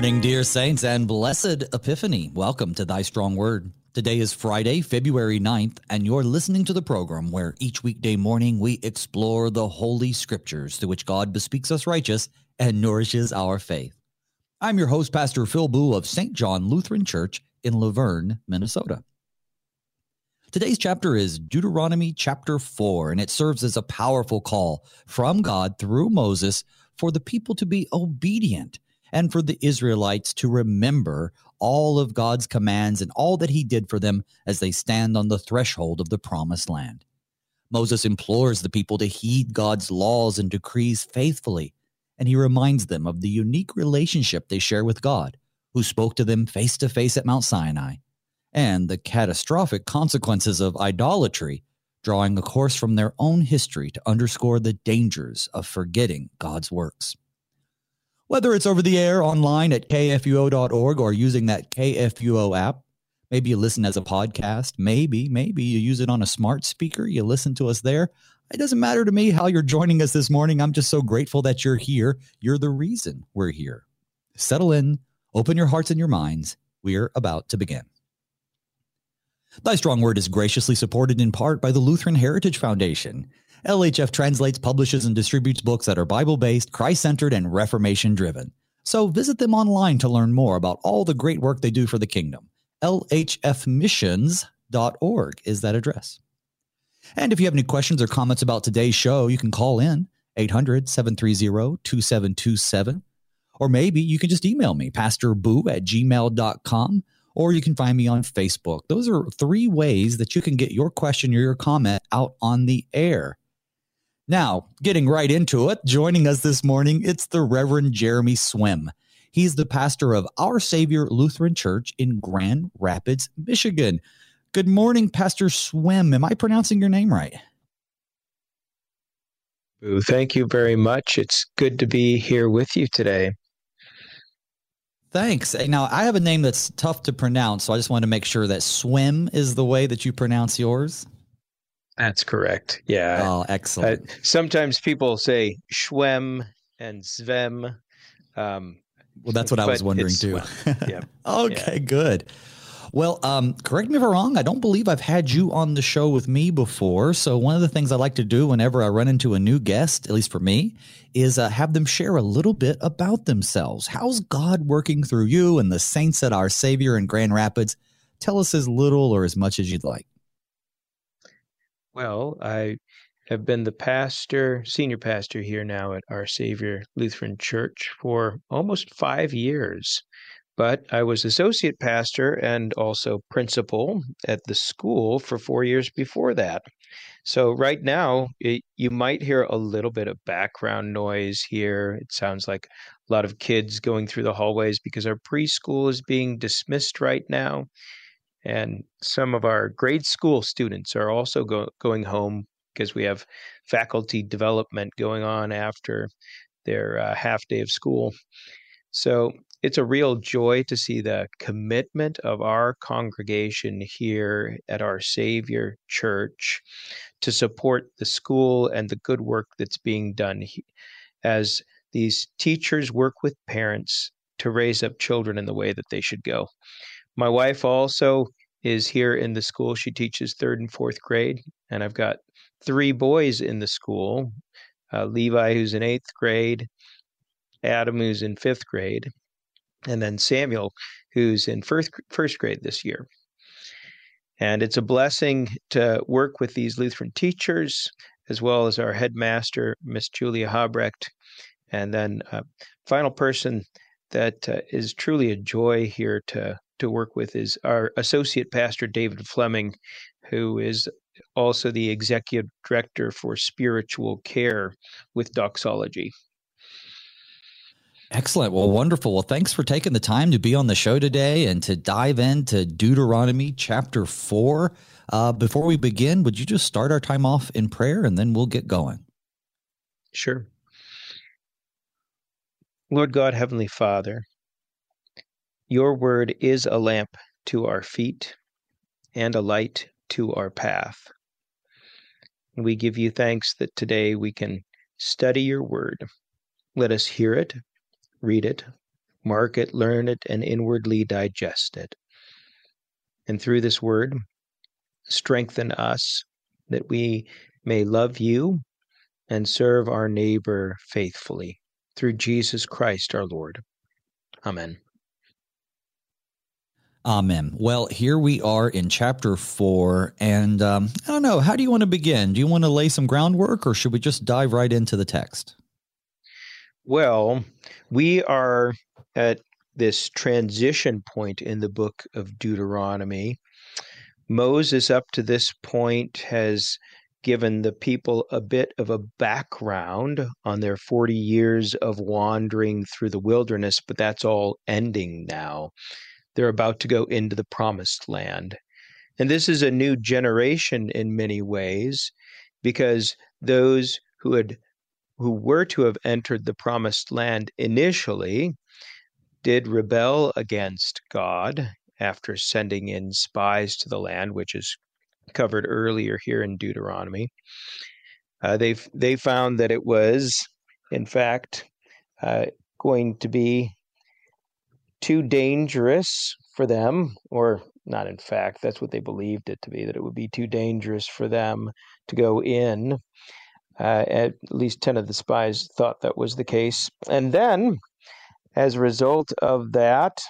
Morning, dear saints, and blessed Epiphany. Welcome to Thy Strong Word. Today is Friday, February 9th, and you're listening to the program where each weekday morning we explore the Holy Scriptures through which God bespeaks us righteous and nourishes our faith. I'm your host, Pastor Phil Booe of St. John Lutheran Church in Luverne, Minnesota. Today's chapter is Deuteronomy chapter 4, and it serves as a powerful call from God through Moses for the people to be obedient and for the Israelites to remember all of God's commands and all that he did for them as they stand on the threshold of the promised land. Moses implores the people to heed God's laws and decrees faithfully, and he reminds them of the unique relationship they share with God, who spoke to them face to face at Mount Sinai, and the catastrophic consequences of idolatry, drawing a course from their own history to underscore the dangers of forgetting God's works. Whether it's over the air, online at kfuo.org, or using that KFUO app, maybe you listen as a podcast, maybe, maybe you use it on a smart speaker, you listen to us there. It doesn't matter to me how you're joining us this morning. I'm just so grateful that you're here. You're the reason we're here. Settle in, open your hearts and your minds. We're about to begin. Thy Strong Word is graciously supported in part by the Lutheran Heritage Foundation. LHF translates, publishes, and distributes books that are Bible based, Christ centered, and Reformation driven. So visit them online to learn more about all the great work they do for the kingdom. LHFmissions.org is that address. And if you have any questions or comments about today's show, you can call in 800 730 2727. Or maybe you can just email me, pastorboo at gmail.com, or you can find me on Facebook. Those are three ways that you can get your question or your comment out on the air. Now, getting right into it, joining us this morning, it's the Reverend Jeremy Swem. He's the pastor of Our Savior Lutheran Church in Grand Rapids, Michigan. Good morning, Pastor Swem. Am I pronouncing your name right? Thank you very much. It's good to be here with you today. Thanks. Now, I have a name that's tough to pronounce, so I just want to make sure that Swem is the way that you pronounce yours. That's correct. Yeah. Oh, excellent. Uh, sometimes people say Schwem and Zvem. Um, well, that's what I was wondering too. yeah. okay, yeah. good. Well, um, correct me if I'm wrong. I don't believe I've had you on the show with me before. So one of the things I like to do whenever I run into a new guest, at least for me, is uh, have them share a little bit about themselves. How's God working through you and the saints at our Savior in Grand Rapids? Tell us as little or as much as you'd like. Well, I have been the pastor, senior pastor here now at Our Savior Lutheran Church for almost five years. But I was associate pastor and also principal at the school for four years before that. So, right now, it, you might hear a little bit of background noise here. It sounds like a lot of kids going through the hallways because our preschool is being dismissed right now. And some of our grade school students are also go, going home because we have faculty development going on after their uh, half day of school. So it's a real joy to see the commitment of our congregation here at our Savior Church to support the school and the good work that's being done as these teachers work with parents to raise up children in the way that they should go. My wife also is here in the school. She teaches third and fourth grade, and I've got three boys in the school uh, Levi, who's in eighth grade, Adam, who's in fifth grade, and then Samuel, who's in first, first grade this year. And it's a blessing to work with these Lutheran teachers, as well as our headmaster, Miss Julia Habrecht. And then, uh, final person that uh, is truly a joy here to to work with is our associate pastor David Fleming, who is also the executive director for spiritual care with Doxology. Excellent. Well, wonderful. Well, thanks for taking the time to be on the show today and to dive into Deuteronomy chapter 4. Uh, before we begin, would you just start our time off in prayer and then we'll get going? Sure. Lord God, Heavenly Father, your word is a lamp to our feet and a light to our path. We give you thanks that today we can study your word. Let us hear it, read it, mark it, learn it, and inwardly digest it. And through this word, strengthen us that we may love you and serve our neighbor faithfully. Through Jesus Christ our Lord. Amen. Amen. Well, here we are in chapter four. And um, I don't know, how do you want to begin? Do you want to lay some groundwork or should we just dive right into the text? Well, we are at this transition point in the book of Deuteronomy. Moses, up to this point, has given the people a bit of a background on their 40 years of wandering through the wilderness, but that's all ending now. They're about to go into the promised land. And this is a new generation in many ways because those who had who were to have entered the promised land initially did rebel against God after sending in spies to the land, which is covered earlier here in Deuteronomy. Uh, they they found that it was, in fact, uh, going to be too dangerous for them, or not in fact, that's what they believed it to be, that it would be too dangerous for them to go in. Uh, at least 10 of the spies thought that was the case. And then, as a result of that,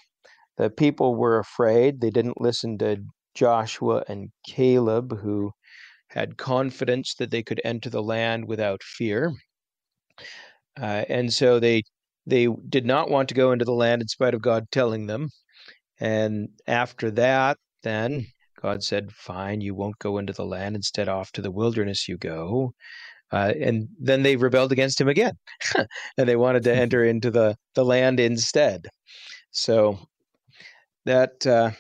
the people were afraid. They didn't listen to Joshua and Caleb, who had confidence that they could enter the land without fear. Uh, and so they they did not want to go into the land in spite of God telling them. And after that, then God said, Fine, you won't go into the land. Instead, off to the wilderness you go. Uh, and then they rebelled against him again. and they wanted to enter into the, the land instead. So that uh,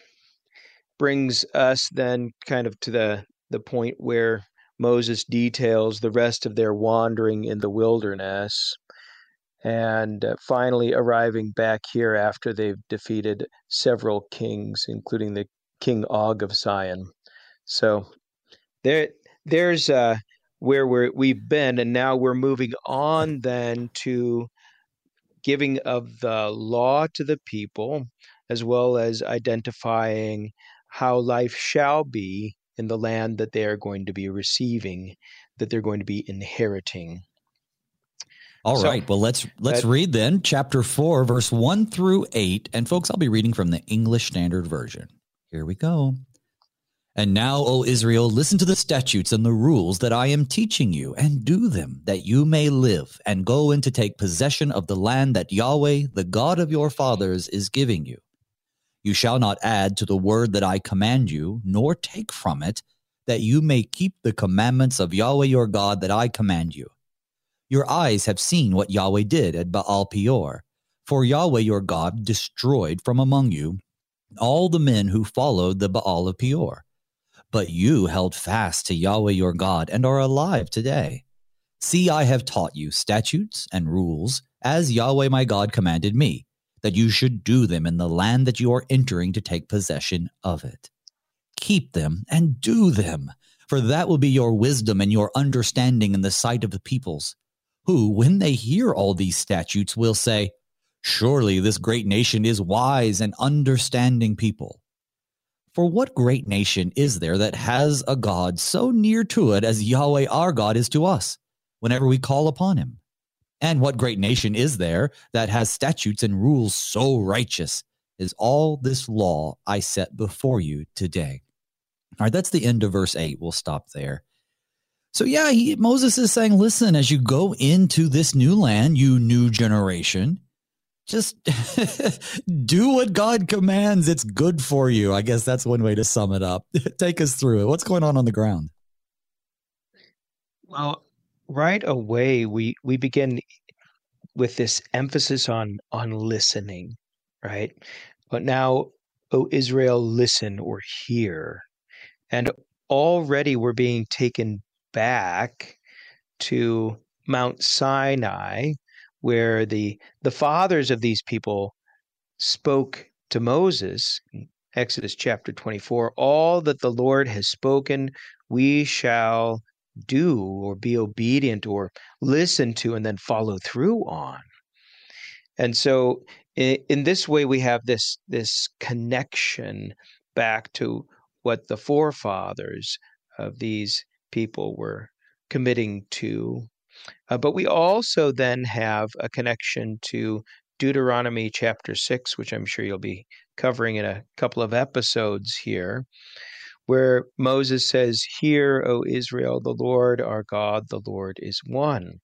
brings us then kind of to the, the point where Moses details the rest of their wandering in the wilderness and uh, finally arriving back here after they've defeated several kings, including the King Og of Sion. So there, there's uh, where we're, we've been, and now we're moving on then to giving of the law to the people, as well as identifying how life shall be in the land that they are going to be receiving, that they're going to be inheriting. All so, right. Well, let's let's that, read then chapter 4 verse 1 through 8 and folks I'll be reading from the English Standard Version. Here we go. And now, O Israel, listen to the statutes and the rules that I am teaching you, and do them, that you may live, and go in to take possession of the land that Yahweh, the God of your fathers, is giving you. You shall not add to the word that I command you, nor take from it, that you may keep the commandments of Yahweh your God that I command you your eyes have seen what Yahweh did at Baal Peor. For Yahweh your God destroyed from among you all the men who followed the Baal of Peor. But you held fast to Yahweh your God and are alive today. See, I have taught you statutes and rules, as Yahweh my God commanded me, that you should do them in the land that you are entering to take possession of it. Keep them and do them, for that will be your wisdom and your understanding in the sight of the peoples who, when they hear all these statutes, will say, Surely this great nation is wise and understanding people. For what great nation is there that has a God so near to it as Yahweh our God is to us, whenever we call upon him? And what great nation is there that has statutes and rules so righteous as all this law I set before you today? All right, that's the end of verse 8. We'll stop there. So yeah, he, Moses is saying, listen, as you go into this new land, you new generation, just do what God commands. It's good for you. I guess that's one way to sum it up. Take us through it. What's going on on the ground? Well, right away we we begin with this emphasis on on listening, right? But now, O Israel, listen or hear. And already we're being taken back to Mount Sinai, where the the fathers of these people spoke to Moses, Exodus chapter 24, all that the Lord has spoken, we shall do or be obedient or listen to and then follow through on. And so in, in this way we have this this connection back to what the forefathers of these people were committing to. Uh, but we also then have a connection to Deuteronomy chapter 6, which I'm sure you'll be covering in a couple of episodes here, where Moses says, Hear, O Israel, the Lord our God, the Lord is one.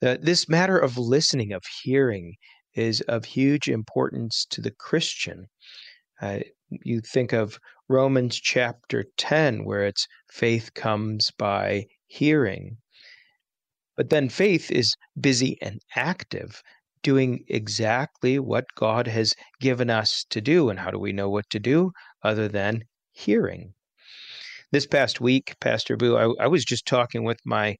Uh, this matter of listening, of hearing, is of huge importance to the Christian. Uh, you think of Romans chapter 10, where it's faith comes by hearing. But then faith is busy and active, doing exactly what God has given us to do. And how do we know what to do other than hearing? This past week, Pastor Booe, I, I was just talking with my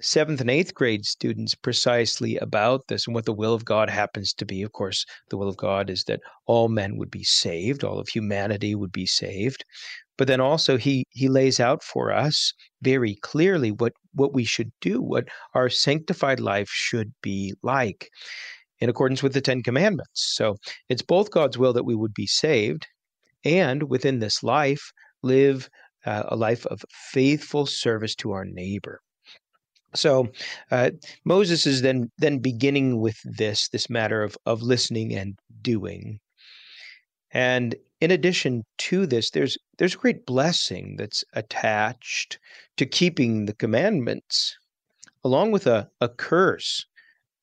seventh and eighth grade students precisely about this and what the will of God happens to be. Of course, the will of God is that all men would be saved, all of humanity would be saved. But then also he he lays out for us very clearly what what we should do, what our sanctified life should be like in accordance with the 10 commandments. So, it's both God's will that we would be saved and within this life live uh, a life of faithful service to our neighbor. So uh, Moses is then then beginning with this this matter of of listening and doing. And in addition to this, there's there's a great blessing that's attached to keeping the commandments, along with a, a curse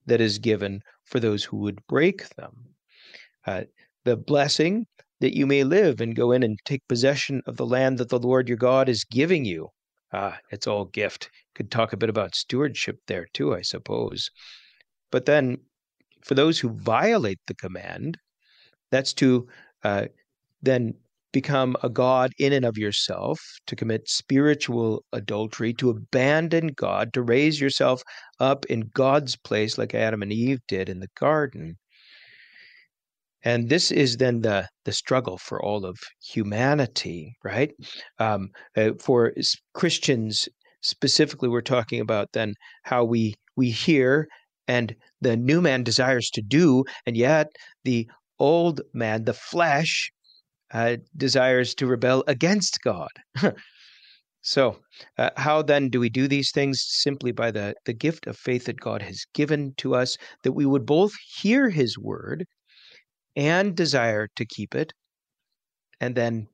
that is given for those who would break them. Uh, the blessing that you may live and go in and take possession of the land that the Lord your God is giving you. Ah, it's all gift. Could talk a bit about stewardship there too, I suppose. But then, for those who violate the command, that's to uh, then become a God in and of yourself, to commit spiritual adultery, to abandon God, to raise yourself up in God's place like Adam and Eve did in the garden. And this is then the the struggle for all of humanity, right? Um, uh, for Christians specifically, we're talking about then how we we hear and the new man desires to do, and yet the old man, the flesh, uh, desires to rebel against God. so, uh, how then do we do these things? Simply by the, the gift of faith that God has given to us, that we would both hear his word and desire to keep it and then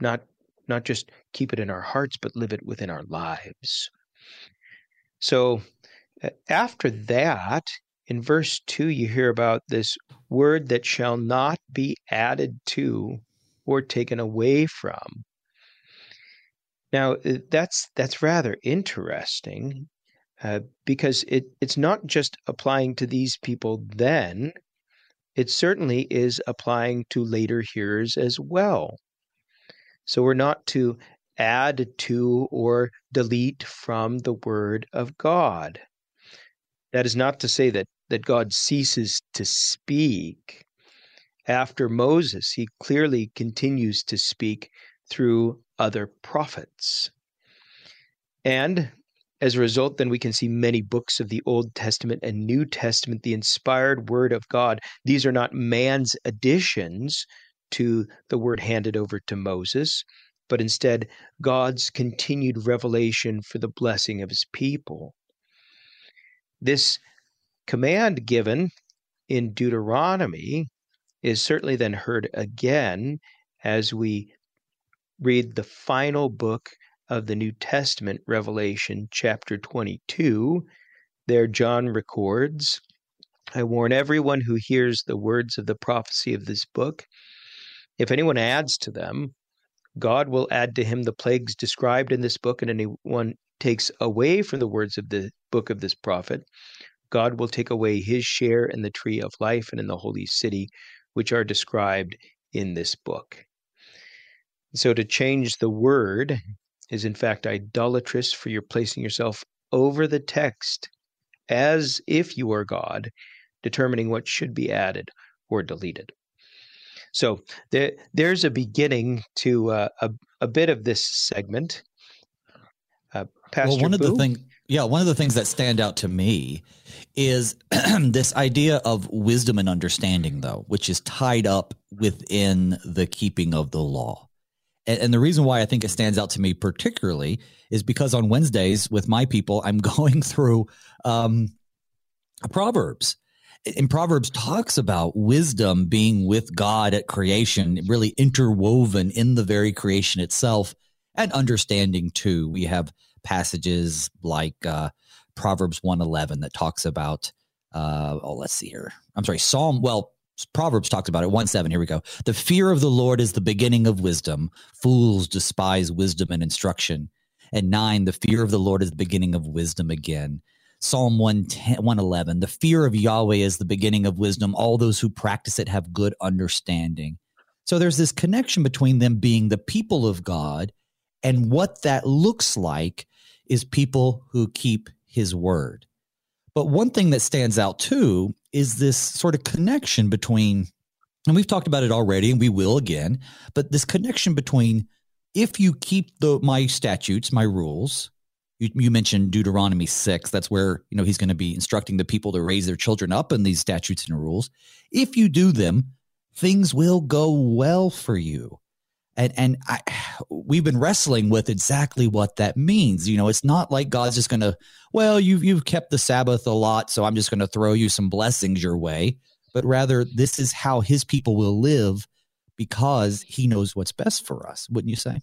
not not just keep it in our hearts but live it within our lives. So after that in verse 2 you hear about this word that shall not be added to or taken away from. Now that's that's rather interesting uh, because it, it's not just applying to these people then it certainly is applying to later hearers as well. So we're not to add to or delete from the word of God. That is not to say that, that God ceases to speak. After Moses, he clearly continues to speak through other prophets. And as a result, then we can see many books of the Old Testament and New Testament, the inspired word of God. These are not man's additions to the word handed over to Moses, but instead God's continued revelation for the blessing of his people. This command given in Deuteronomy is certainly then heard again as we read the final book of the New Testament, Revelation chapter 22. There, John records I warn everyone who hears the words of the prophecy of this book. If anyone adds to them, God will add to him the plagues described in this book, and anyone takes away from the words of the book of this prophet, God will take away his share in the tree of life and in the holy city, which are described in this book. So, to change the word is in fact idolatrous, for you're placing yourself over the text as if you are God, determining what should be added or deleted. So there, there's a beginning to uh, a, a bit of this segment. Uh, Pastor well, one Booe? of the things Yeah, one of the things that stand out to me is this idea of wisdom and understanding, though, which is tied up within the keeping of the law. And, and, the reason why I think it stands out to me particularly is because on Wednesdays with my people, I'm going through um, Proverbs. And Proverbs talks about wisdom being with God at creation, really interwoven in the very creation itself, and understanding too. We have passages like uh, Proverbs 111 that talks about, uh, oh, let's see here. I'm sorry, Psalm, well, Proverbs talks about it. 1 7, here we go. The fear of the Lord is the beginning of wisdom. Fools despise wisdom and instruction. And 9, the fear of the Lord is the beginning of wisdom again. Psalm 111, the fear of Yahweh is the beginning of wisdom. All those who practice it have good understanding. So there's this connection between them being the people of God and what that looks like is people who keep his word. But one thing that stands out too is this sort of connection between, and we've talked about it already, and we will again, but this connection between if you keep the my statutes, my rules, you, you mentioned Deuteronomy 6. That's where, you know, he's going to be instructing the people to raise their children up in these statutes and rules. If you do them, things will go well for you and and I, we've been wrestling with exactly what that means. You know, it's not like God's just going to, well, you've you've kept the Sabbath a lot, so I'm just going to throw you some blessings your way. But rather, this is how His people will live because He knows what's best for us. Wouldn't you say?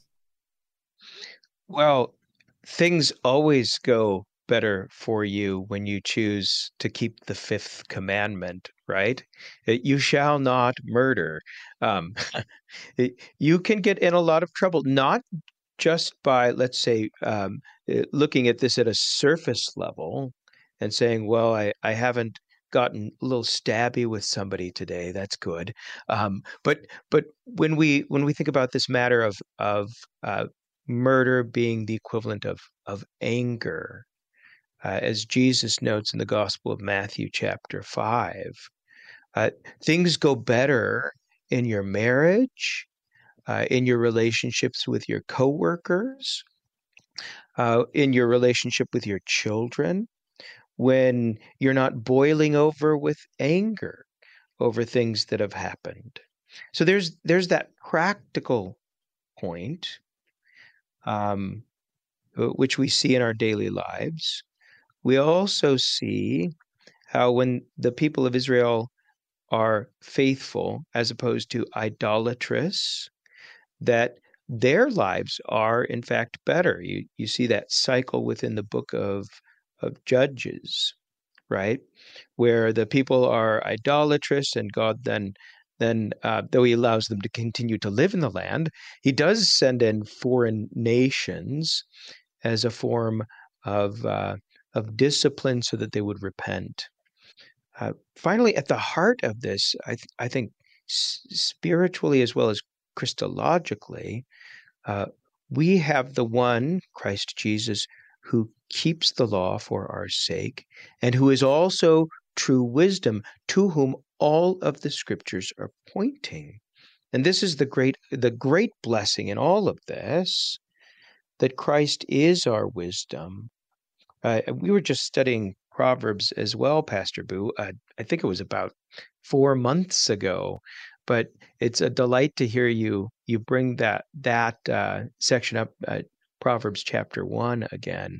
Well, things always go better for you when you choose to keep the fifth commandment, right? You shall not murder. Um, you can get in a lot of trouble, not just by, let's say, um, eh, looking at this at a surface level and saying, well, I, I haven't gotten a little stabby with somebody today that's good um, but but when we when we think about this matter of of uh, murder being the equivalent of of anger uh, as Jesus notes in the Gospel of Matthew, chapter 5. Uh, things go better in your marriage, uh, in your relationships with your coworkers, uh, in your relationship with your children, when you're not boiling over with anger over things that have happened. So there's there's that practical point, um, which we see in our daily lives. We also see how when the people of Israel are faithful as opposed to idolatrous, that their lives are in fact better. You you see that cycle within the book of of Judges, right? Where the people are idolatrous and God then then uh, though he allows them to continue to live in the land, he does send in foreign nations as a form of uh, of discipline so that they would repent. Uh, finally, at the heart of this, I, th- I think spiritually as well as Christologically, uh, we have the one, Christ Jesus, who keeps the law for our sake and who is also true wisdom, to whom all of the scriptures are pointing. And this is the great the great blessing in all of this that Christ is our wisdom uh, we were just studying Proverbs as well, Pastor Booe. Uh, I think it was about four months ago, but it's a delight to hear you you bring that that uh, section up, Proverbs chapter one again,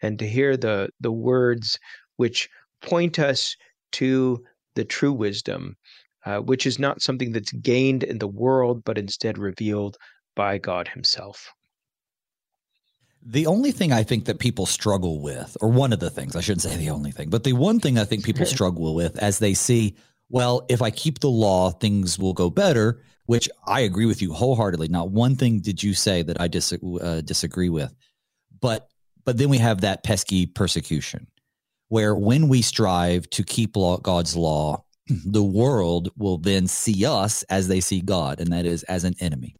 and to hear the the words which point us to the true wisdom, uh, which is not something that's gained in the world, but instead revealed by God Himself. The only thing I think that people struggle with, or one of the things, I shouldn't say the only thing, but the one thing I think people struggle with as they see, well, if I keep the law, things will go better, which I agree with you wholeheartedly. Not one thing did you say that I dis- uh, disagree with. But but then we have that pesky persecution where when we strive to keep law, God's law, the world will then see us as they see God, and that is as an enemy.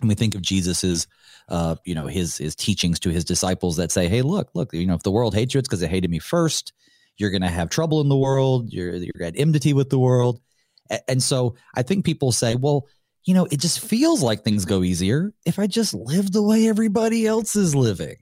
And we think of Jesus's uh, you know, his his teachings to his disciples that say, "Hey, look, look, you know, if the world hates you, it's because it hated me first. You're going to have trouble in the world. You're you're at enmity with the world." And so I think people say, "Well, you know, it just feels like things go easier if I just live the way everybody else is living."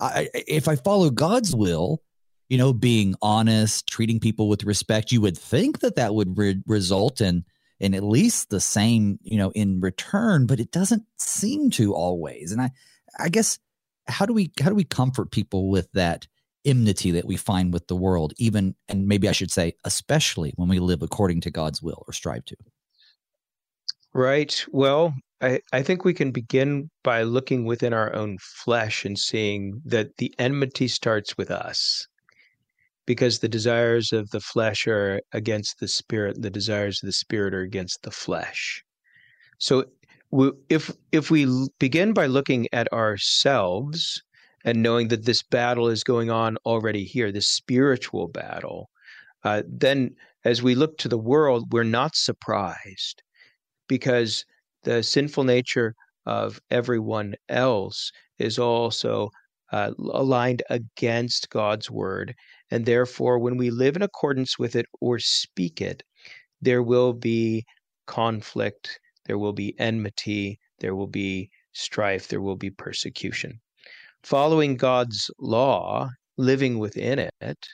I, if I follow God's will, you know, being honest, treating people with respect, you would think that that would re- result in in at least the same, you know, in return, but it doesn't seem to always. And I, I guess, how do we how do we comfort people with that enmity that we find with the world, even and maybe I should say, especially when we live according to God's will or strive to? Right. Well, I, I think we can begin by looking within our own flesh and seeing that the enmity starts with us because the desires of the flesh are against the spirit, and the desires of the spirit are against the flesh. So if if we begin by looking at ourselves and knowing that this battle is going on already here, this spiritual battle, uh, then as we look to the world, we're not surprised because the sinful nature of everyone else is also uh, aligned against God's word. And therefore, when we live in accordance with it or speak it, there will be conflict, there will be enmity, there will be strife, there will be persecution. Following God's law, living within it,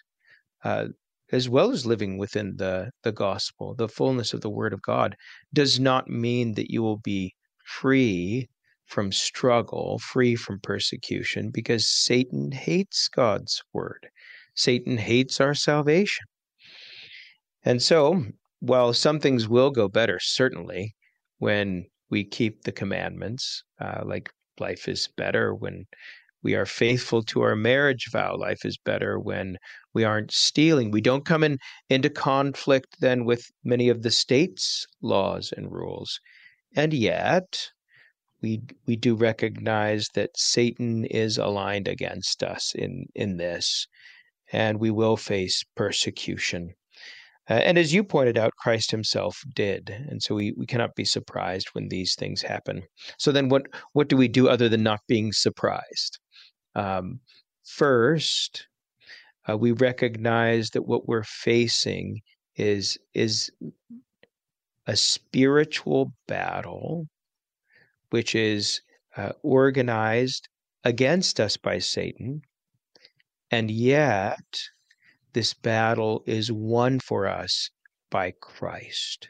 uh, as well as living within the, the gospel, the fullness of the word of God, does not mean that you will be free from struggle, free from persecution, because Satan hates God's word. Satan hates our salvation. And so, while some things will go better, certainly, when we keep the commandments, uh, like life is better when we are faithful to our marriage vow. Life is better when we aren't stealing. We don't come in into conflict then with many of the state's laws and rules. And yet, we we do recognize that Satan is aligned against us in in this, and we will face persecution. Uh, and as you pointed out, Christ himself did. And so we, we cannot be surprised when these things happen. So then what what do we do other than not being surprised? Um, first, uh, we recognize that what we're facing is is a spiritual battle which is uh, organized against us by Satan. And yet, this battle is won for us by Christ.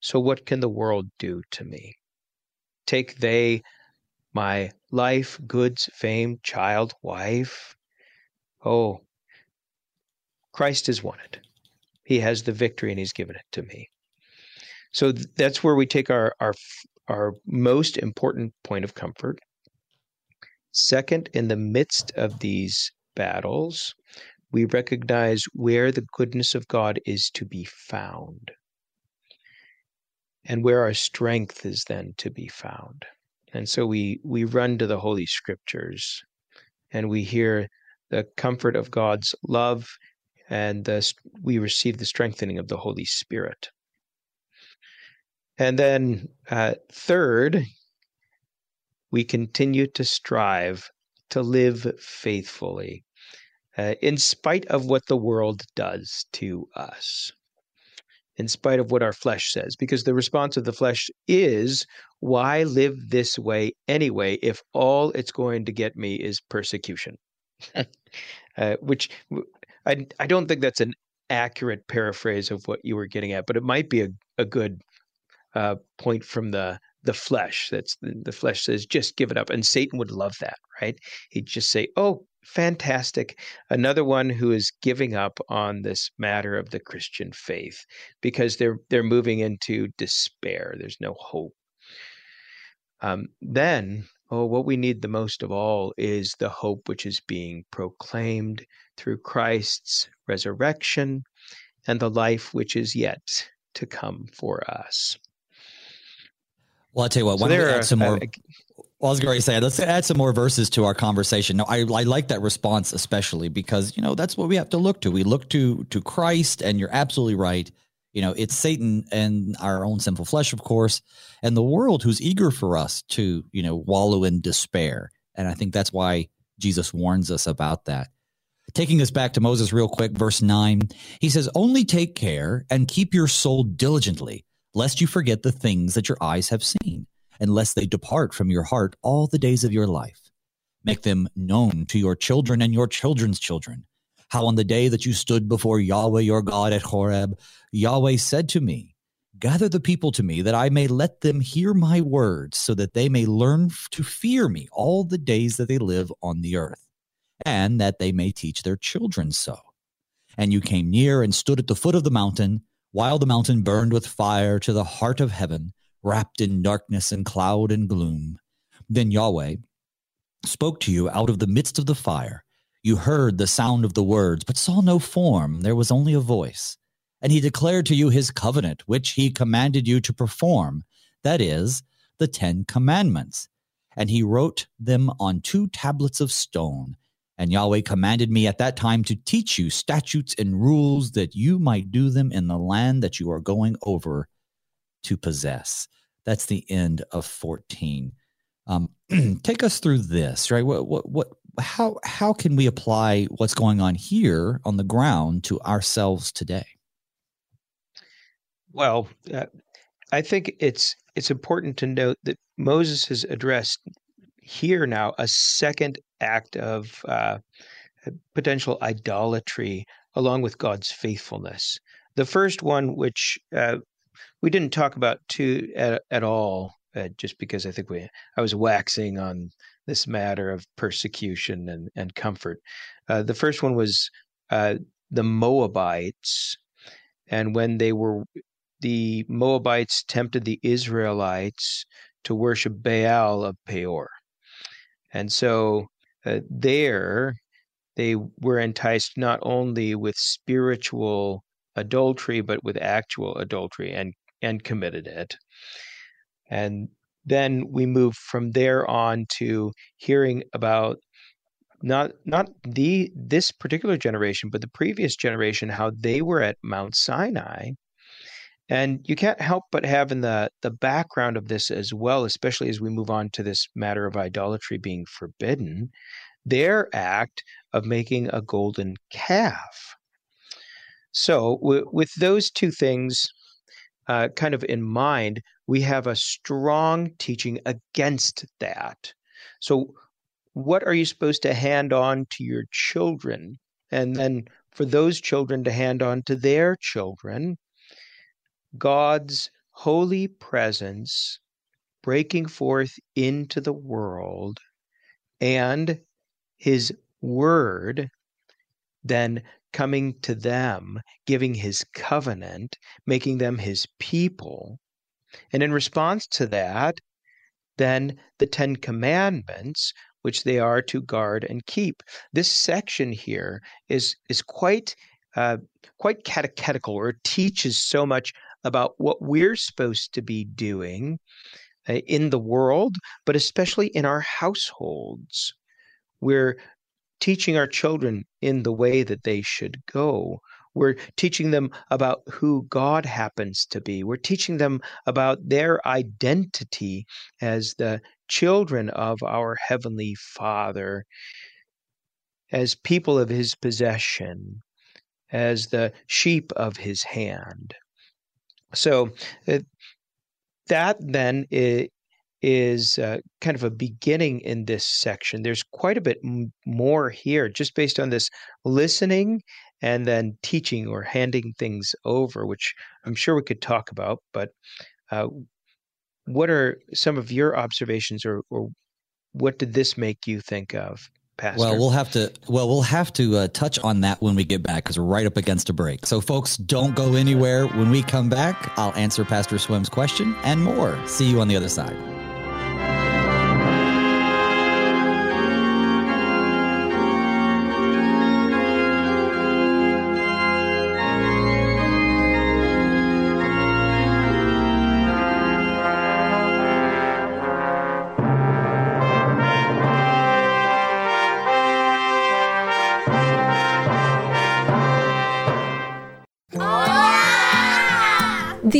So, what can the world do to me? Take they my life, goods, fame, child, wife? Oh, Christ has won it. He has the victory and he's given it to me. So that's where we take our, our our most important point of comfort. Second, in the midst of these battles, we recognize where the goodness of God is to be found and where our strength is then to be found. And so we, we run to the Holy Scriptures and we hear the comfort of God's love and the, we receive the strengthening of the Holy Spirit. And then, uh, third, we continue to strive to live faithfully uh, in spite of what the world does to us, in spite of what our flesh says, because the response of the flesh is, why live this way anyway if all it's going to get me is persecution? uh, which I, I don't think that's an accurate paraphrase of what you were getting at, but it might be a, a good uh, point from the the flesh. That's the, flesh says, just give it up. And Satan would love that, right? He'd just say, oh, fantastic. Another one who is giving up on this matter of the Christian faith because they're they're moving into despair. There's no hope. Um, then, oh, what we need the most of all is the hope which is being proclaimed through Christ's resurrection and the life which is yet to come for us. Well, I'll tell you what, why so don't we add some uh, more? Uh, well, I was going to say, let's add some more verses to our conversation. No, I, I like that response, especially because, you know, that's what we have to look to. We look to, to Christ and you're absolutely right. You know, it's Satan and our own sinful flesh, of course, and the world who's eager for us to, you know, wallow in despair. And I think that's why Jesus warns us about that. Taking us back to Moses real quick, verse 9, he says, Only take care and keep your soul diligently lest you forget the things that your eyes have seen, and lest they depart from your heart all the days of your life. Make them known to your children and your children's children. How on the day that you stood before Yahweh your God at Horeb, Yahweh said to me, Gather the people to me, that I may let them hear my words, so that they may learn to fear me all the days that they live on the earth, and that they may teach their children so. And you came near and stood at the foot of the mountain, while the mountain burned with fire to the heart of heaven, wrapped in darkness and cloud and gloom. Then Yahweh, spoke to you out of the midst of the fire. You heard the sound of the words, but saw no form. There was only a voice. And he declared to you his covenant, which he commanded you to perform, that is, the Ten Commandments. And he wrote them on two tablets of stone. And Yahweh commanded me at that time to teach you statutes and rules that you might do them in the land that you are going over to possess. That's the end of 14. Um, take us through this, right? What, what, what, how, how can we apply what's going on here on the ground to ourselves today? Well, uh, I think it's it's important to note that Moses has addressed here now a second act of uh, potential idolatry along with God's faithfulness. The first one, which uh, we didn't talk about too at, at all uh, just because I think we I was waxing on this matter of persecution and and comfort. Uh, the first one was uh, the Moabites, and when they were the Moabites tempted the Israelites to worship Baal of Peor, and so uh, there they were enticed not only with spiritual adultery but with actual adultery and and committed it. And then we move from there on to hearing about not not the this particular generation but the previous generation how they were at Mount Sinai and you can't help but have in the the background of this as well especially as we move on to this matter of idolatry being forbidden their act of making a golden calf so w- with those two things uh, kind of in mind, we have a strong teaching against that. So, what are you supposed to hand on to your children? And then for those children to hand on to their children, God's holy presence breaking forth into the world and his word then coming to them, giving his covenant, making them his people. And in response to that, then the Ten Commandments, which they are to guard and keep. This section here is is quite uh, quite catechetical, or teaches so much about what we're supposed to be doing uh, in the world, but especially in our households. We're teaching our children in the way that they should go. We're teaching them about who God happens to be. We're teaching them about their identity as the children of our Heavenly Father, as people of His possession, as the sheep of His hand. So, uh, that then is uh, kind of a beginning in this section. There's quite a bit m- more here just based on this listening and then teaching or handing things over, which I'm sure we could talk about. But uh, what are some of your observations or, or what did this make you think of? Pastor. Well, we'll have to. Well, we'll have to uh, touch on that when we get back because we're right up against a break. So, folks, don't go anywhere. When we come back, I'll answer Pastor Swem's question and more. See you on the other side.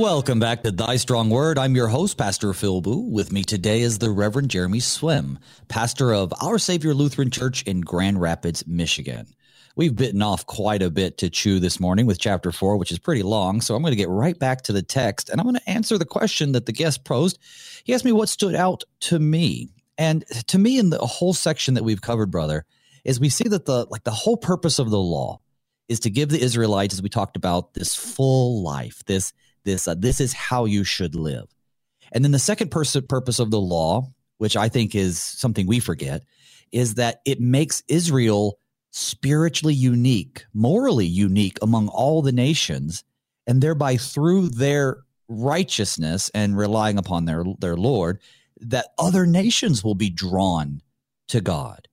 Welcome back to Thy Strong Word. I'm your host, Pastor Phil Booe. With me today is the Reverend Jeremy Swem, pastor of Our Savior Lutheran Church in Grand Rapids, Michigan. We've bitten off quite a bit to chew this morning with chapter four, which is pretty long. So I'm going to get right back to the text and I'm going to answer the question that the guest posed. He asked me what stood out to me. And to me, in the whole section that we've covered, brother, is we see that the like the whole purpose of the law is to give the Israelites, as we talked about, this full life, this this uh, this is how you should live. And then the second pers- purpose of the law which i think is something we forget is that it makes israel spiritually unique morally unique among all the nations and thereby through their righteousness and relying upon their their lord that other nations will be drawn to god.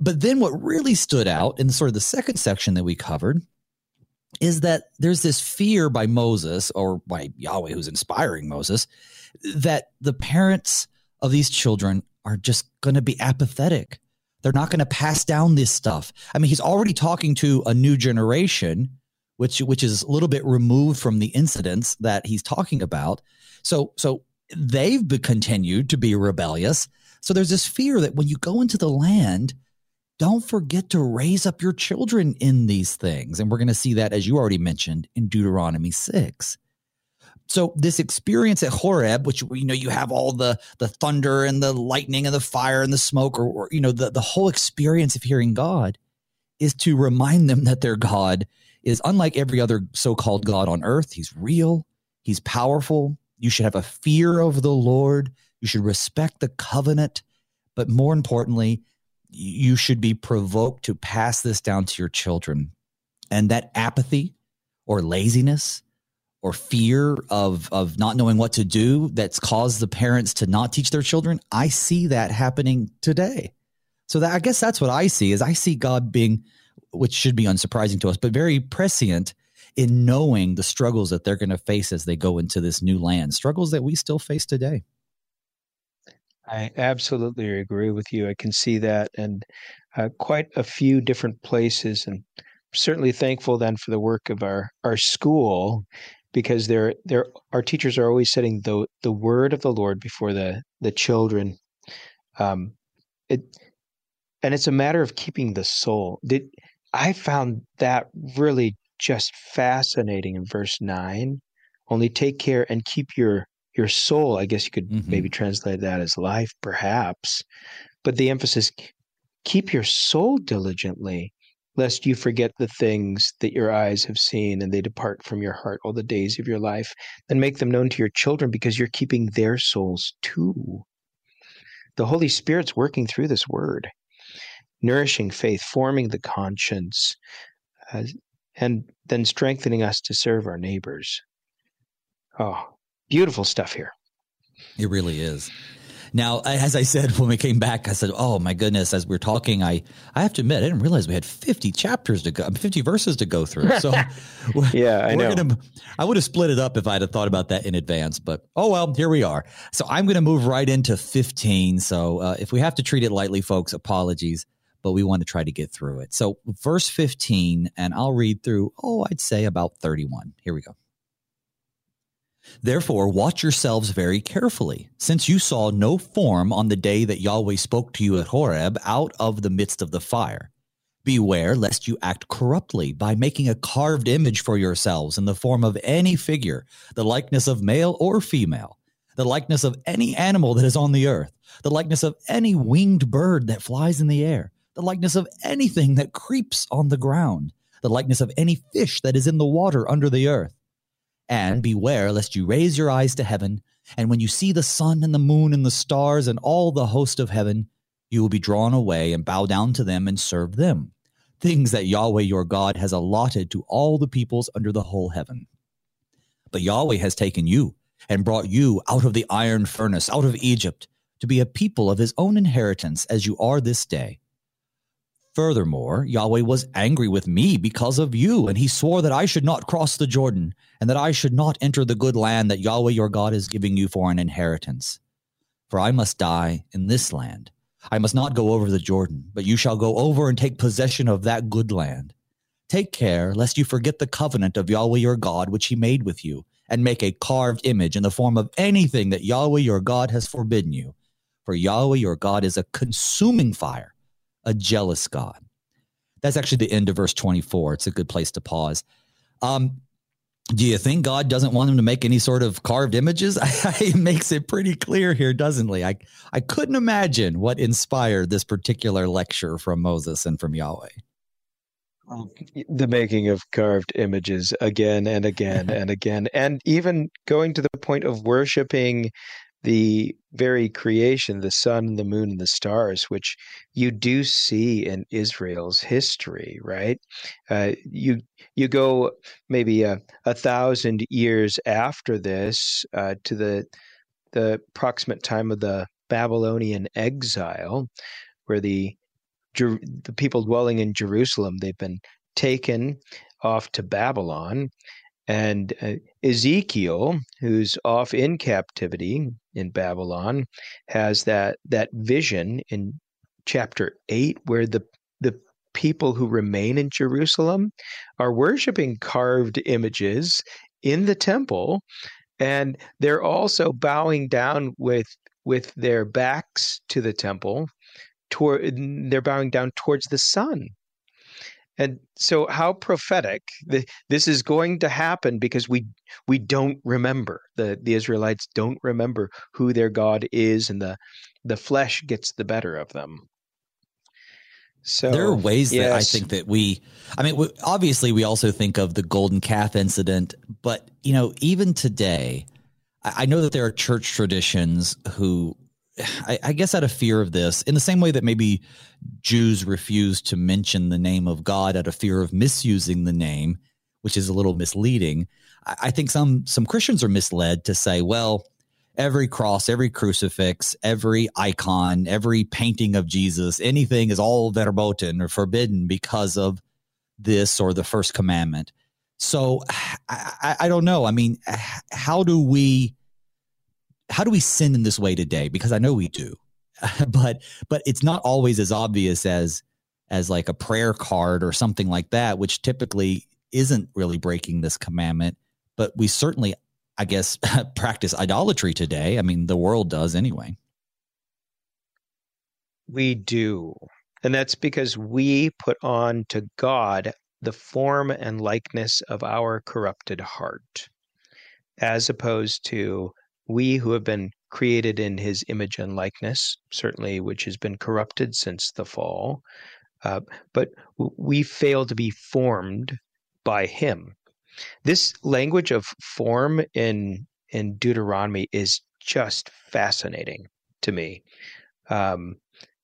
But then what really stood out in sort of the second section that we covered is that there's this fear by Moses or by Yahweh who's inspiring Moses that the parents of these children are just going to be apathetic. They're not going to pass down this stuff. I mean, he's already talking to a new generation, which which is a little bit removed from the incidents that he's talking about. So so they've continued to be rebellious. So there's this fear that when you go into the land, don't forget to raise up your children in these things. And we're going to see that, as you already mentioned, in Deuteronomy 6. So this experience at Horeb, which you know you have all the the thunder and the lightning and the fire and the smoke, or, or you know the the whole experience of hearing God, is to remind them that their God is unlike every other so-called God on earth. He's real. He's powerful. You should have a fear of the Lord. You should respect the covenant. But more importantly, you should be provoked to pass this down to your children. And that apathy or laziness or fear of of not knowing what to do that's caused the parents to not teach their children, I see that happening today. So that I guess that's what I see is I see God being which should be unsurprising to us, but very prescient in knowing the struggles that they're going to face as they go into this new land, struggles that we still face today. I absolutely agree with you. I can see that and uh, quite a few different places, and certainly thankful then for the work of our our school because they're, they're, our teachers are always setting the the word of the Lord before the the children. Um, it and it's a matter of keeping the soul. Did I found that really just fascinating in verse nine. Only take care and keep your your soul. I guess you could mm-hmm. maybe translate that as life, perhaps. But the emphasis keep your soul diligently, lest you forget the things that your eyes have seen and they depart from your heart all the days of your life. and make them known to your children because you're keeping their souls too. The Holy Spirit's working through this word, nourishing faith, forming the conscience, uh, and then strengthening us to serve our neighbors. Oh, Beautiful stuff here. It really is. Now, as I said when we came back, I said, "Oh my goodness!" As we are talking, I I have to admit, I didn't realize we had fifty chapters to go, fifty verses to go through. So, yeah, I know. Gonna, I would have split it up if I'd have thought about that in advance, but oh well, here we are. So I'm going to move right into fifteen. So uh, if we have to treat it lightly, folks, apologies, but we want to try to get through it. So verse fifteen, and I'll read through. Oh, I'd say about thirty-one. Here we go. Therefore, watch yourselves very carefully, since you saw no form on the day that Yahweh spoke to you at Horeb out of the midst of the fire. Beware lest you act corruptly by making a carved image for yourselves in the form of any figure, the likeness of male or female, the likeness of any animal that is on the earth, the likeness of any winged bird that flies in the air, the likeness of anything that creeps on the ground, the likeness of any fish that is in the water under the earth and beware lest you raise your eyes to heaven, and when you see the sun and the moon and the stars and all the host of heaven, you will be drawn away and bow down to them and serve them, things that Yahweh your God has allotted to all the peoples under the whole heaven. But Yahweh has taken you and brought you out of the iron furnace, out of Egypt, to be a people of his own inheritance as you are this day. Furthermore, Yahweh was angry with me because of you, and he swore that I should not cross the Jordan, and that I should not enter the good land that Yahweh your God is giving you for an inheritance. For I must die in this land. I must not go over the Jordan, but you shall go over and take possession of that good land. Take care lest you forget the covenant of Yahweh your God which he made with you, and make a carved image in the form of anything that Yahweh your God has forbidden you. For Yahweh your God is a consuming fire a jealous God. That's actually the end of verse 24. It's a good place to pause. Um, do you think God doesn't want him to make any sort of carved images? he makes it pretty clear here, doesn't he? I, I couldn't imagine what inspired this particular lecture from Moses and from Yahweh. The making of carved images again and again and again, and even going to the point of worshiping the very creation, the sun, the moon, and the stars, which you do see in Israel's history, right? Uh, you you go maybe a, a thousand years after this uh, to the the approximate time of the Babylonian exile, where the the people dwelling in Jerusalem they've been taken off to Babylon, and uh, Ezekiel, who's off in captivity in Babylon, has that that vision in chapter eight where the the people who remain in Jerusalem are worshiping carved images in the temple, and they're also bowing down with with their backs to the temple. Toward, they're bowing down towards the sun and so, how prophetic this is going to happen because we we don't remember the the Israelites don't remember who their God is, and the the flesh gets the better of them. So there are ways yes. that I think that we, I mean, we, obviously we also think of the golden calf incident, but you know, even today, I, I know that there are church traditions who I, I, guess out of fear of this, in the same way that maybe Jews refuse to mention the name of God out of fear of misusing the name, which is a little misleading. I, I think some some Christians are misled to say, well, every cross, every crucifix, every icon, every painting of Jesus, anything is all verboten or forbidden because of this or the first commandment. So I, I don't know. I mean, how do we how do we sin in this way today? Because I know we do, but but it's not always as obvious as as like a prayer card or something like that, which typically isn't really breaking this commandment. But we certainly, I guess, practice idolatry today. I mean, the world does anyway. We do. And that's because we put on to God the form and likeness of our corrupted heart, as opposed to we who have been created in his image and likeness, certainly which has been corrupted since the fall, uh, but we fail to be formed by him. This language of form in in Deuteronomy is just fascinating to me. Um,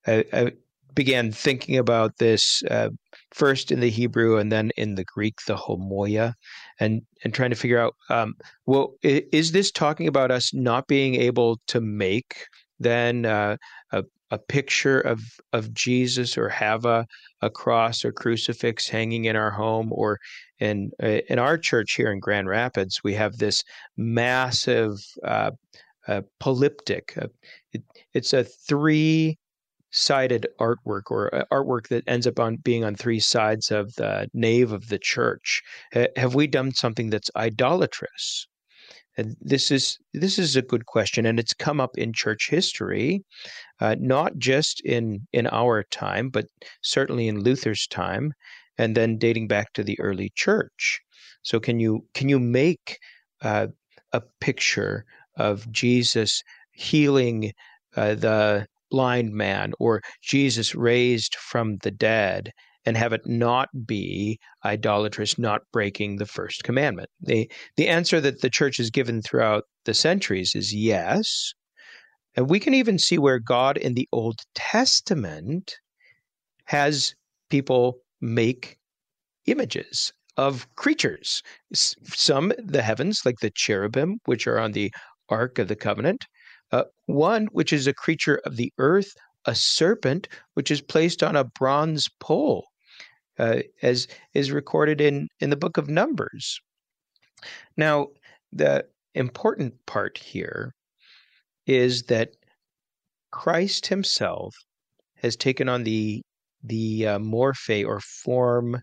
I, I, began thinking about this uh, first in the Hebrew and then in the Greek, the homoia, and and trying to figure out, um, well, is this talking about us not being able to make then uh, a a picture of of Jesus or have a a cross or crucifix hanging in our home or in uh, in our church here in Grand Rapids we have this massive uh, uh, polyptych. Uh, it, it's a three sided artwork or uh, artwork that ends up on being on three sides of the nave of the church. Have we done something that's idolatrous? And this is this is a good question and it's come up in church history uh, not just in in our time but certainly in luther's time and then dating back to the early church. So can you can you make uh, a picture of jesus healing uh, the blind man or Jesus raised from the dead and have it not be idolatrous, not breaking the first commandment? The, the answer that the church has given throughout the centuries is yes. And we can even see where God in the Old Testament has people make images of creatures. Some, the heavens, like the cherubim, which are on the Ark of the Covenant, uh, one which is a creature of the earth, a serpent which is placed on a bronze pole, uh, as is recorded in, in the book of Numbers. Now, the important part here is that Christ himself has taken on the the uh, morphe or form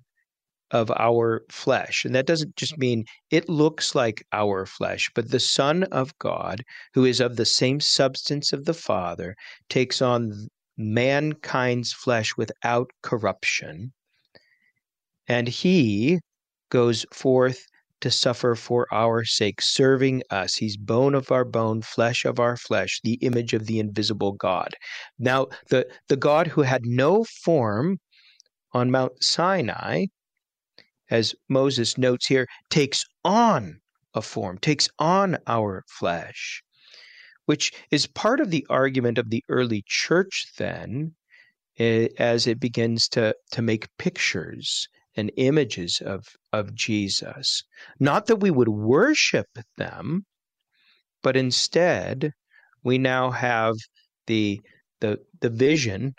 of our flesh. And that doesn't just mm-hmm. mean it looks like our flesh, but the Son of God, who is of the same substance of the Father, takes on mankind's flesh without corruption. And he goes forth to suffer for our sake, serving us. He's bone of our bone, flesh of our flesh, the image of the invisible God. Now, the, the God who had no form on Mount Sinai as Moses notes here, takes on a form, takes on our flesh, which is part of the argument of the early church then, eh, as it begins to, to make pictures and images of, of Jesus. Not that we would worship them, but instead we now have the the the vision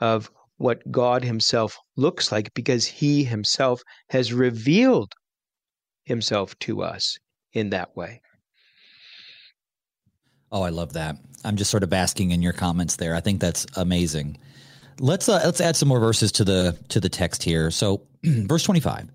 of what God Himself looks like because He Himself has revealed Himself to us in that way. Oh, I love that. I'm just sort of basking in your comments there. I think that's amazing. Let's uh, let's add some more verses to the to the text here. So, verse 25.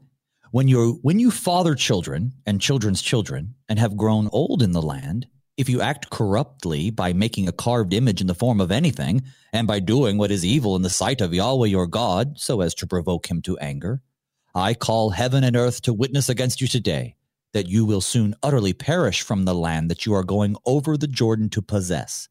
When you when you father children and children's children and have grown old in the land, if you act corruptly by making a carved image in the form of anything, and by doing what is evil in the sight of Yahweh your God, so as to provoke him to anger, I call heaven and earth to witness against you today that you will soon utterly perish from the land that you are going over the Jordan to possess.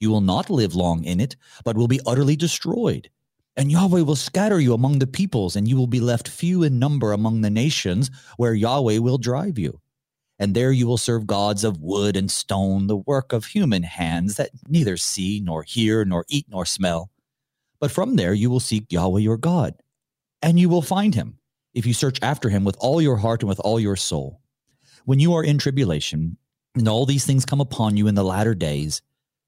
You will not live long in it, but will be utterly destroyed. And Yahweh will scatter you among the peoples, and you will be left few in number among the nations where Yahweh will drive you and there you will serve gods of wood and stone, the work of human hands that neither see, nor hear, nor eat, nor smell. But from there you will seek Yahweh your God, and you will find him, if you search after him with all your heart and with all your soul. When you are in tribulation, and all these things come upon you in the latter days,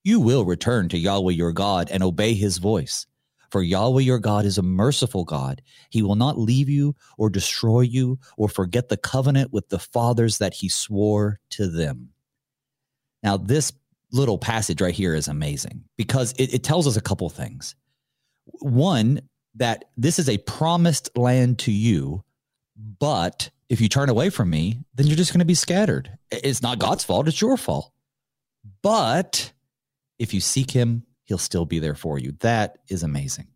you will return to Yahweh your God and obey his voice for Yahweh your God is a merciful God. He will not leave you or destroy you or forget the covenant with the fathers that he swore to them. Now, this little passage right here is amazing because it, it tells us a couple things. One, that this is a promised land to you, but if you turn away from me, then you're just going to be scattered. It's not God's fault, it's your fault. But if you seek him, he'll still be there for you. That is amazing.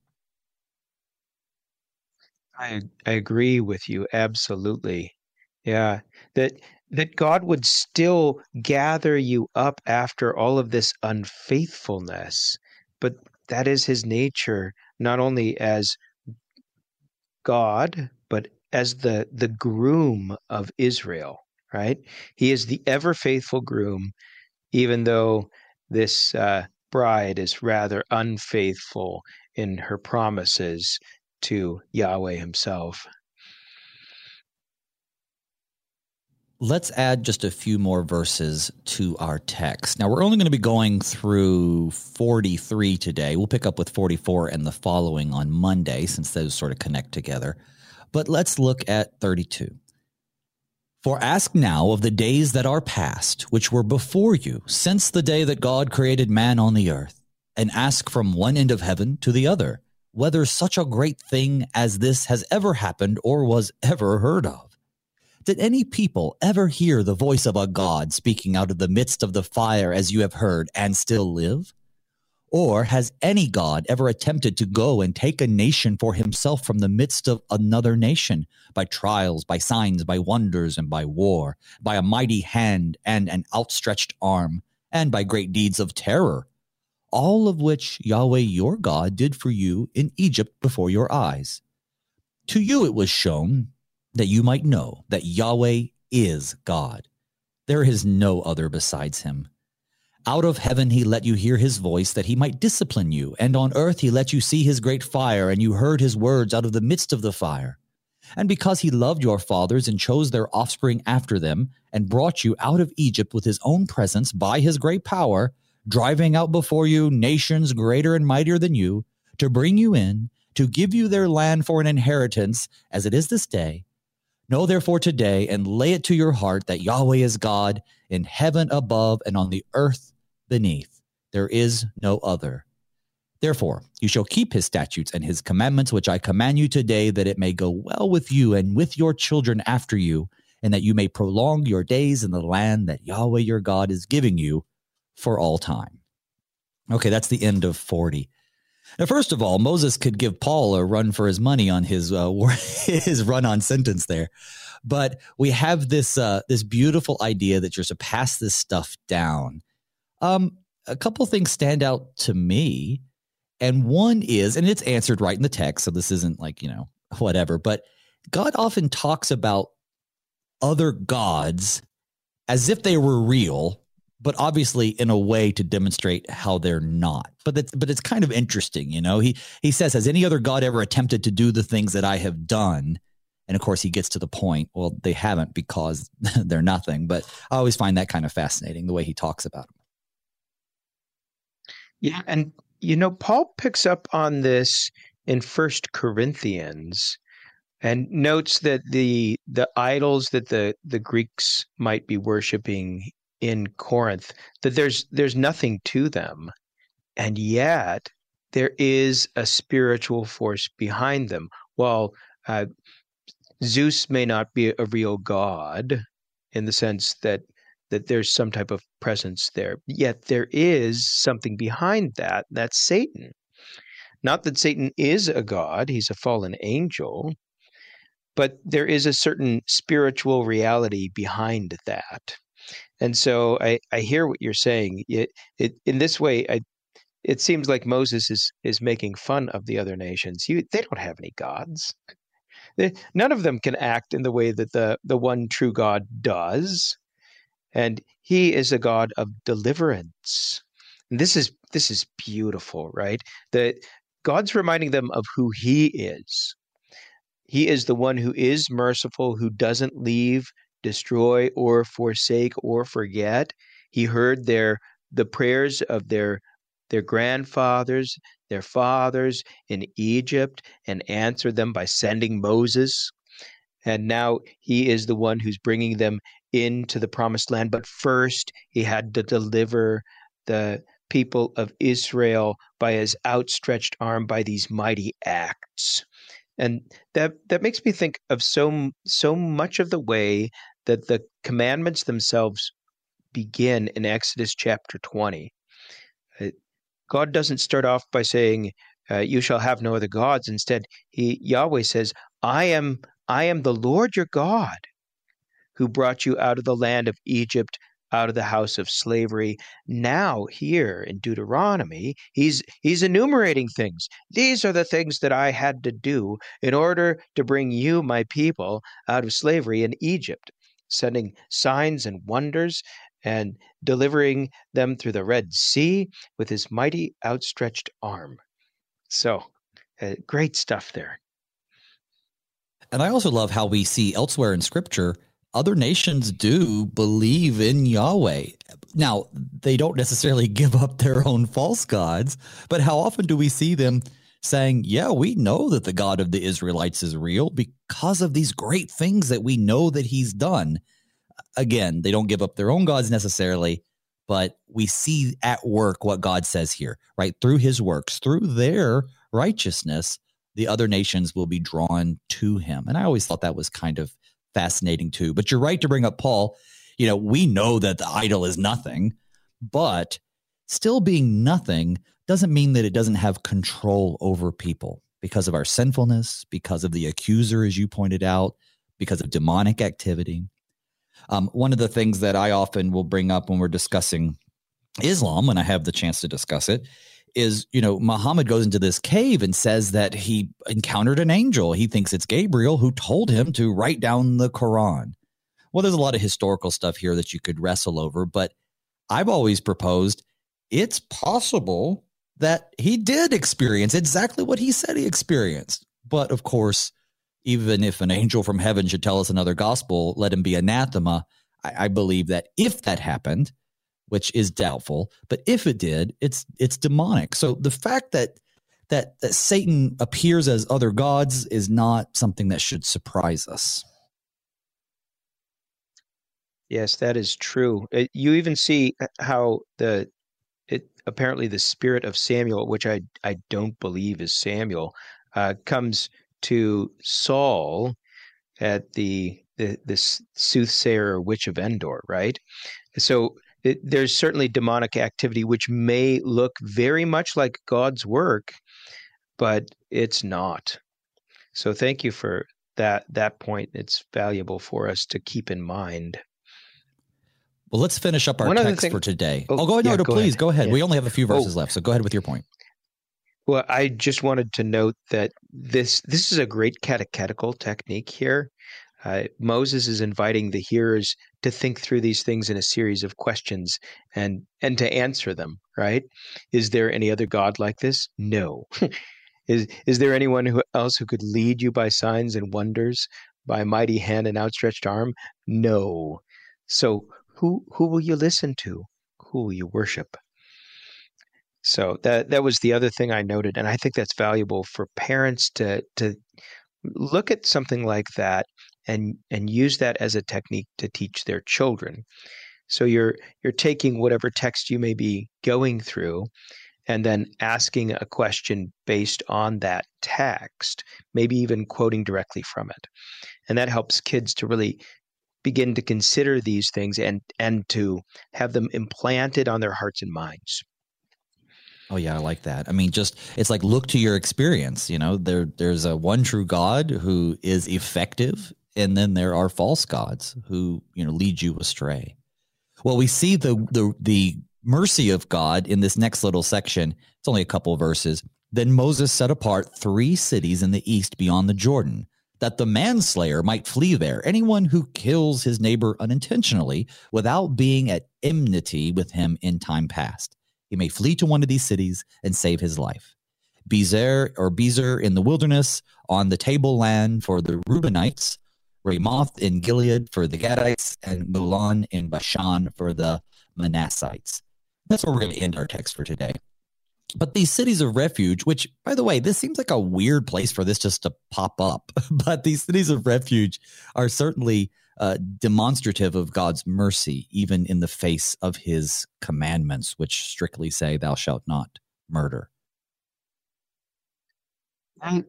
I I agree with you absolutely. Yeah, that that God would still gather you up after all of this unfaithfulness, but that is his nature not only as God, but as the the groom of Israel, right? He is the ever faithful groom even though this uh, bride is rather unfaithful in her promises to Yahweh himself. Let's add just a few more verses to our text. Now, we're only going to be going through 43 today. We'll pick up with 44 and the following on Monday, since those sort of connect together. But let's look at 32. For ask now of the days that are past, which were before you, since the day that God created man on the earth, and ask from one end of heaven to the other, whether such a great thing as this has ever happened or was ever heard of. Did any people ever hear the voice of a God speaking out of the midst of the fire as you have heard and still live? Or has any God ever attempted to go and take a nation for himself from the midst of another nation by trials, by signs, by wonders, and by war, by a mighty hand and an outstretched arm, and by great deeds of terror? All of which Yahweh your God did for you in Egypt before your eyes. To you it was shown that you might know that Yahweh is God. There is no other besides him. Out of heaven he let you hear his voice that he might discipline you, and on earth he let you see his great fire, and you heard his words out of the midst of the fire. And because he loved your fathers and chose their offspring after them, and brought you out of Egypt with his own presence by his great power, driving out before you nations greater and mightier than you, to bring you in, to give you their land for an inheritance, as it is this day. Know therefore today and lay it to your heart that Yahweh is God in heaven above and on the earth beneath. There is no other. Therefore, you shall keep his statutes and his commandments, which I command you today, that it may go well with you and with your children after you, and that you may prolong your days in the land that Yahweh your God is giving you for all time. Okay, that's the end of 40. Now, first of all, Moses could give Paul a run for his money on his uh, his run on sentence there, but we have this uh, this beautiful idea that you're supposed to pass this stuff down. Um, a couple things stand out to me, and one is, and it's answered right in the text, so this isn't like you know whatever, but God often talks about other gods as if they were real but obviously in a way to demonstrate how they're not. But it's, but it's kind of interesting, you know. He he says, "Has any other god ever attempted to do the things that I have done?" And of course, he gets to the point. Well, they haven't because they're nothing. But I always find that kind of fascinating the way he talks about them. Yeah, and you know, Paul picks up on this in First Corinthians and notes that the the idols that the the Greeks might be worshiping in Corinth that there's there's nothing to them, and yet there is a spiritual force behind them. While uh, Zeus may not be a real god in the sense that that there's some type of presence there, yet there is something behind that. That's Satan. Not that Satan is a god; he's a fallen angel. But there is a certain spiritual reality behind that. And so I, I hear what you're saying. It, it, in this way, I, it seems like Moses is, is making fun of the other nations. You, they don't have any gods. They, none of them can act in the way that the, the one true God does. And he is a God of deliverance. And this is this is beautiful, right? That God's reminding them of who he is. He is the one who is merciful, who doesn't leave destroy or forsake or forget. He heard their the prayers of their their grandfathers, their fathers in Egypt and answered them by sending Moses. And now he is the one who's bringing them into the promised land. But first, he had to deliver the people of Israel by his outstretched arm by these mighty acts. And that, that makes me think of so, so much of the way that the commandments themselves begin in Exodus chapter 20. Uh, God doesn't start off by saying, uh, "You shall have no other gods." Instead, He Yahweh says, "I am I am the Lord your God, who brought you out of the land of Egypt, out of the house of slavery." Now, here in Deuteronomy, he's he's enumerating things. These are the things that I had to do in order to bring you, my people, out of slavery in Egypt sending signs and wonders and delivering them through the Red Sea with his mighty outstretched arm. So, uh, great stuff there. And I also love how we see elsewhere in scripture, other nations do believe in Yahweh. Now, they don't necessarily give up their own false gods, but how often do we see them saying, Yeah, we know that the God of the Israelites is real because of these great things that we know that he's done. Again, they don't give up their own gods necessarily, but we see at work what God says here, right? Through his works, through their righteousness, the other nations will be drawn to him. And I always thought that was kind of fascinating too. But you're right to bring up Paul. You know, we know that the idol is nothing, but still being nothing doesn't mean that it doesn't have control over people because of our sinfulness, because of the accuser, as you pointed out, because of demonic activity. Um, one of the things that I often will bring up when we're discussing Islam, when I have the chance to discuss it, is you know Muhammad goes into this cave and says that he encountered an angel. He thinks it's Gabriel who told him to write down the Quran. Well, there's a lot of historical stuff here that you could wrestle over, but I've always proposed it's possible that he did experience exactly what he said he experienced. But of course, even if an angel from heaven should tell us another gospel, let him be anathema. I, I believe that if that happened, which is doubtful. But if it did, it's it's demonic. So the fact that that that Satan appears as other gods is not something that should surprise us. Yes, that is true. Uh, you even see how the apparently the spirit of Samuel, which I I don't believe is Samuel, uh, comes to Saul at the the this soothsayer or witch of Endor, right? So it, there's certainly demonic activity which may look very much like God's work, but it's not. So thank you for that that point. It's valuable for us to keep in mind. Well, let's finish up our One text thing, for today. Oh, oh go ahead. Yeah, no, go please ahead. go ahead. Yeah. We only have a few verses oh. left, so go ahead with your point. Well, I just wanted to note that this this is a great catechetical technique here. Uh, Moses is inviting the hearers to think through these things in a series of questions and and to answer them. Right? Is there any other God like this? No. is is there anyone who else who could lead you by signs and wonders, by mighty hand and outstretched arm? No. So who who will you listen to? Who will you worship? So that that was the other thing I noted, and I think that's valuable for parents to to look at something like that and and use that as a technique to teach their children. So you're you're taking whatever text you may be going through and then asking a question based on that text, maybe even quoting directly from it. And that helps kids to really begin to consider these things and and to have them implanted on their hearts and minds. Oh yeah, I like that. I mean, just it's like look to your experience. You know, there there's a one true God who is effective and then there are false gods who you know lead you astray. Well, we see the the the mercy of God in this next little section. It's only a couple verses. Then Moses set apart three cities in the east beyond the Jordan, that the manslayer might flee there. Anyone who kills his neighbor unintentionally without being at enmity with him in time past, he may flee to one of these cities and save his life. Bezer or Bezer in the wilderness, on the tableland for the Reubenites, Ramoth in Gilead for the Gadites, and Golan in Bashan for the Manassites. That's where we're going to end our text for today. But these cities of refuge, which, by the way, this seems like a weird place for this just to pop up, but these cities of refuge are certainly uh, demonstrative of God's mercy, even in the face of his commandments, which strictly say, Thou shalt not murder.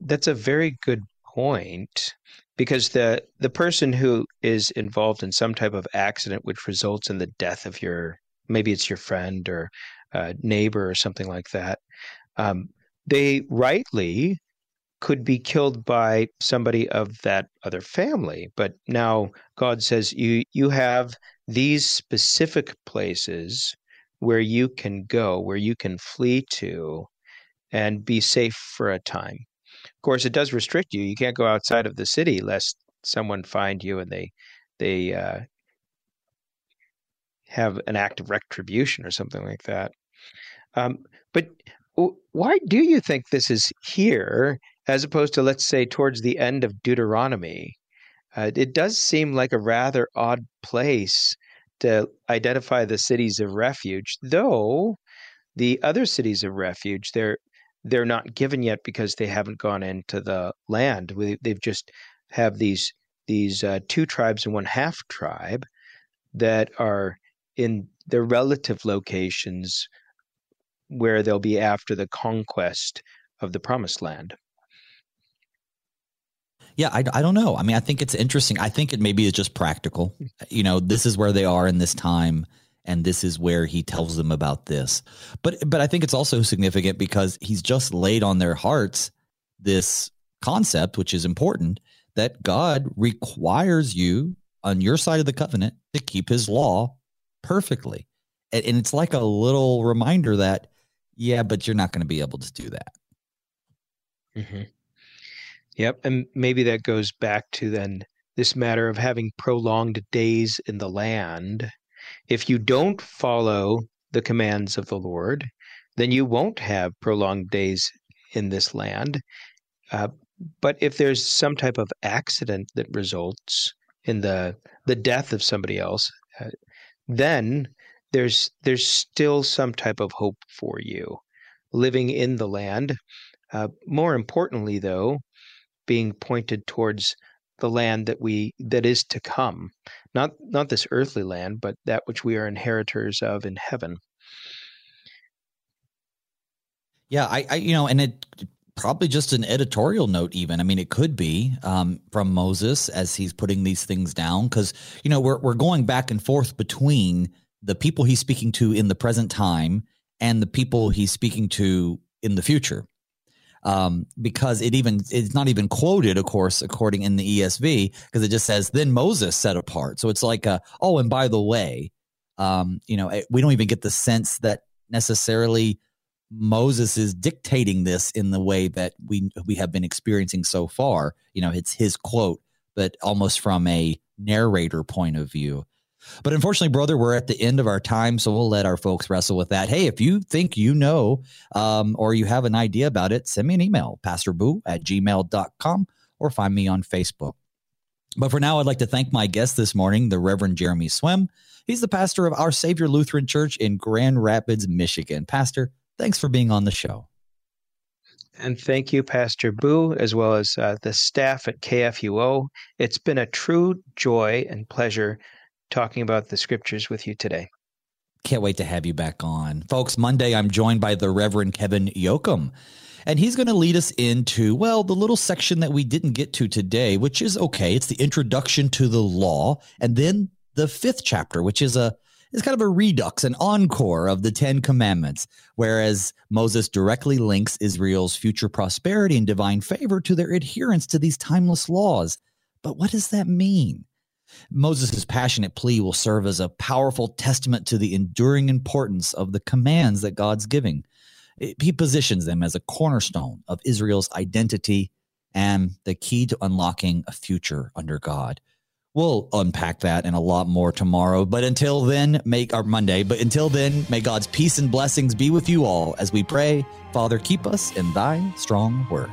That's a very good point because the the person who is involved in some type of accident which results in the death of your maybe it's your friend or uh, neighbor or something like that um, they rightly could be killed by somebody of that other family but now god says you you have these specific places where you can go where you can flee to and be safe for a time of course, it does restrict you. You can't go outside of the city lest someone find you and they they uh, have an act of retribution or something like that. Um, but why do you think this is here as opposed to, let's say, towards the end of Deuteronomy? Uh, it does seem like a rather odd place to identify the cities of refuge, though the other cities of refuge, they're they're not given yet because they haven't gone into the land. They've just have these these uh, two tribes and one half tribe that are in their relative locations where they'll be after the conquest of the promised land. Yeah, I, I don't know. I mean, I think it's interesting. I think it maybe is just practical. You know, this is where they are in this time and this is where he tells them about this. But but I think it's also significant because he's just laid on their hearts this concept which is important that God requires you on your side of the covenant to keep his law perfectly. And, and it's like a little reminder that yeah, but you're not going to be able to do that. hmm Yep, and maybe that goes back to then this matter of having prolonged days in the land if you don't follow the commands of the Lord, then you won't have prolonged days in this land. Uh, but if there's some type of accident that results in the the death of somebody else, uh, then there's there's still some type of hope for you living in the land. Uh, more importantly, though, being pointed towards the land that we that is to come, not not this earthly land, but that which we are inheritors of in heaven. Yeah, I, I you know, and it probably just an editorial note even i mean it could be um, from moses as he's putting these things down because you know we're, we're going back and forth between the people he's speaking to in the present time and the people he's speaking to in the future um, because it even it's not even quoted of course according in the esv because it just says then moses set apart so it's like a, oh and by the way um, you know we don't even get the sense that necessarily Moses is dictating this in the way that we we have been experiencing so far. You know, it's his quote, but almost from a narrator point of view. But unfortunately, brother, we're at the end of our time, so we'll let our folks wrestle with that. Hey, if you think you know um, or you have an idea about it, send me an email, pastorboo at gmail.com, or find me on Facebook. But for now, I'd like to thank my guest this morning, the Reverend Jeremy Swem. He's the pastor of Our Savior Lutheran Church in Grand Rapids, Michigan. Pastor, Thanks for being on the show. And thank you, Pastor Booe, as well as uh, the staff at KFUO. It's been a true joy and pleasure talking about the scriptures with you today. Can't wait to have you back on. Folks, Monday I'm joined by the Reverend Kevin Yoakum. And he's going to lead us into, well, the little section that we didn't get to today, which is okay. It's the introduction to the law. And then the fifth chapter, which is a is kind of a redux, an encore of the Ten Commandments, whereas Moses directly links Israel's future prosperity and divine favor to their adherence to these timeless laws. But what does that mean? Moses' passionate plea will serve as a powerful testament to the enduring importance of the commands that God's giving. He positions them as a cornerstone of Israel's identity and the key to unlocking a future under God. We'll unpack that and a lot more tomorrow. But until then, make our Monday. But until then, may God's peace and blessings be with you all as we pray. Father, keep us in thy strong word.